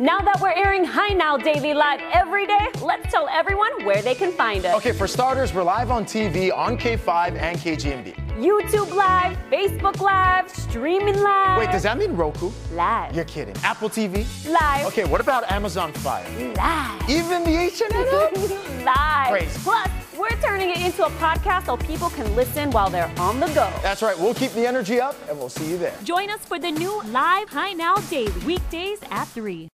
Now that we're airing Hi Now Daily Live every day, let's tell everyone where they can find us. Okay, for starters, we're live on TV on K5 and KGMB. YouTube Live, Facebook Live, streaming live. Wait, does that mean Roku? Live. You're kidding. Apple TV? Live. Okay, what about Amazon Fire? Live. Even the HNN? Live. Crazy. Plus, we're turning it into a podcast so people can listen while they're on the go. That's right. We'll keep the energy up and we'll see you there. Join us for the new live Hi Now Daily weekdays at 3.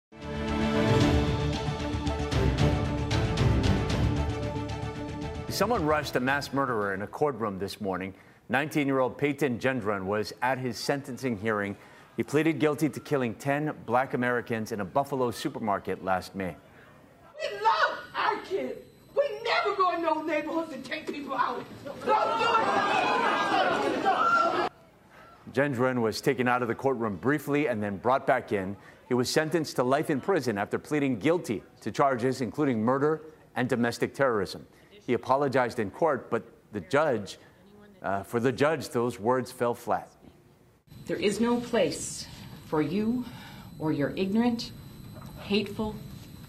Someone rushed a mass murderer in a courtroom this morning. 19 year old Peyton Gendron was at his sentencing hearing. He pleaded guilty to killing 10 black Americans in a Buffalo supermarket last May. We love our kids. We never go in those neighborhoods and take people out. Don't do it. Gendron was taken out of the courtroom briefly and then brought back in. He was sentenced to life in prison after pleading guilty to charges including murder and domestic terrorism. He apologized in court, but the judge, uh, for the judge, those words fell flat. There is no place for you or your ignorant, hateful,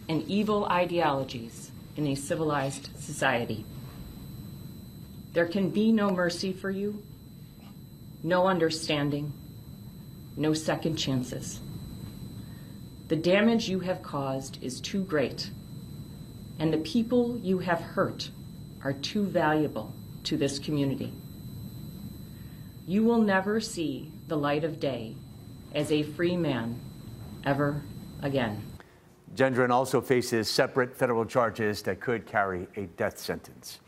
and evil ideologies in a civilized society. There can be no mercy for you, no understanding, no second chances. The damage you have caused is too great, and the people you have hurt are too valuable to this community. You will never see the light of day as a free man ever again. Gendron also faces separate federal charges that could carry a death sentence.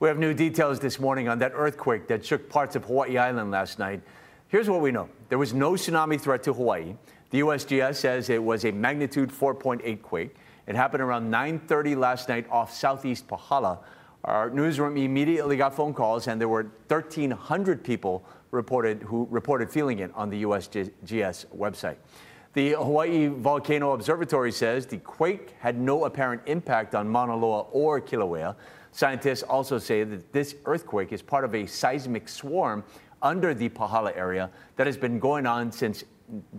We have new details this morning on that earthquake that shook parts of Hawaii Island last night. Here's what we know. There was no tsunami threat to Hawaii. The USGS says it was a magnitude 4.8 quake. It happened around 9:30 last night off southeast Pahala. Our newsroom immediately got phone calls, and there were 1,300 people reported who reported feeling it on the USGS website. The Hawaii Volcano Observatory says the quake had no apparent impact on Mauna Loa or Kilauea. Scientists also say that this earthquake is part of a seismic swarm under the Pahala area that has been going on since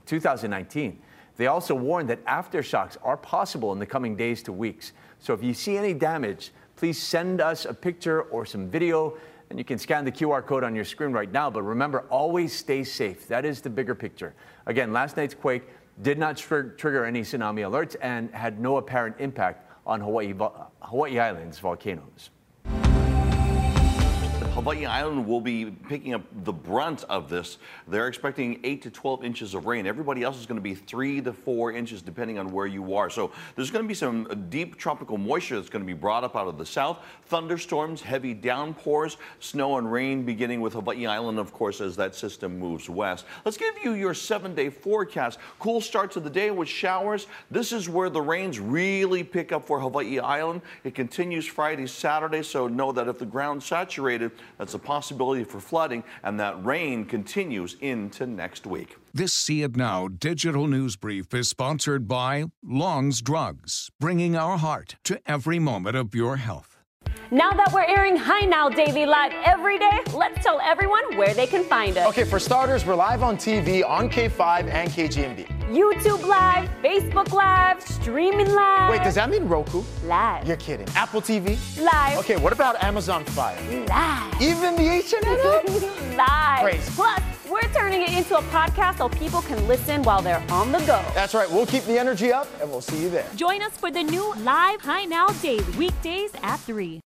2019. They also warn that aftershocks are possible in the coming days to weeks. So if you see any damage, please send us a picture or some video. And you can scan the QR code on your screen right now. But remember, always stay safe. That is the bigger picture. Again, last night's quake did not tr trigger any tsunami alerts and had no apparent impact on Hawaii, Hawaii Island's volcanoes. Hawaii Island will be picking up the brunt of this. They're expecting 8 to 12 inches of rain. Everybody else is going to be 3 to 4 inches depending on where you are. So there's going to be some deep tropical moisture that's going to be brought up out of the south. Thunderstorms, heavy downpours, snow and rain beginning with Hawaii Island, of course, as that system moves west. Let's give you your seven-day forecast. Cool start to the day with showers. This is where the rains really pick up for Hawaii Island. It continues Friday, Saturday, so know that if the ground's saturated, that's a possibility for flooding, and that rain continues into next week. This See It Now digital news brief is sponsored by Long's Drugs, bringing our heart to every moment of your health. Now that we're airing Hi Now Daily Live every day, let's tell everyone where they can find us. Okay, for starters, we're live on TV on K5 and KGMB. YouTube Live, Facebook Live, streaming live. Wait, does that mean Roku? Live. You're kidding. Apple TV? Live. Okay, what about Amazon Fire? Live. Even the HNN? Live. Crazy. Plus, we're turning it into a podcast so people can listen while they're on the go. That's right. We'll keep the energy up and we'll see you there. Join us for the new live Hi Now Daily weekdays at 3.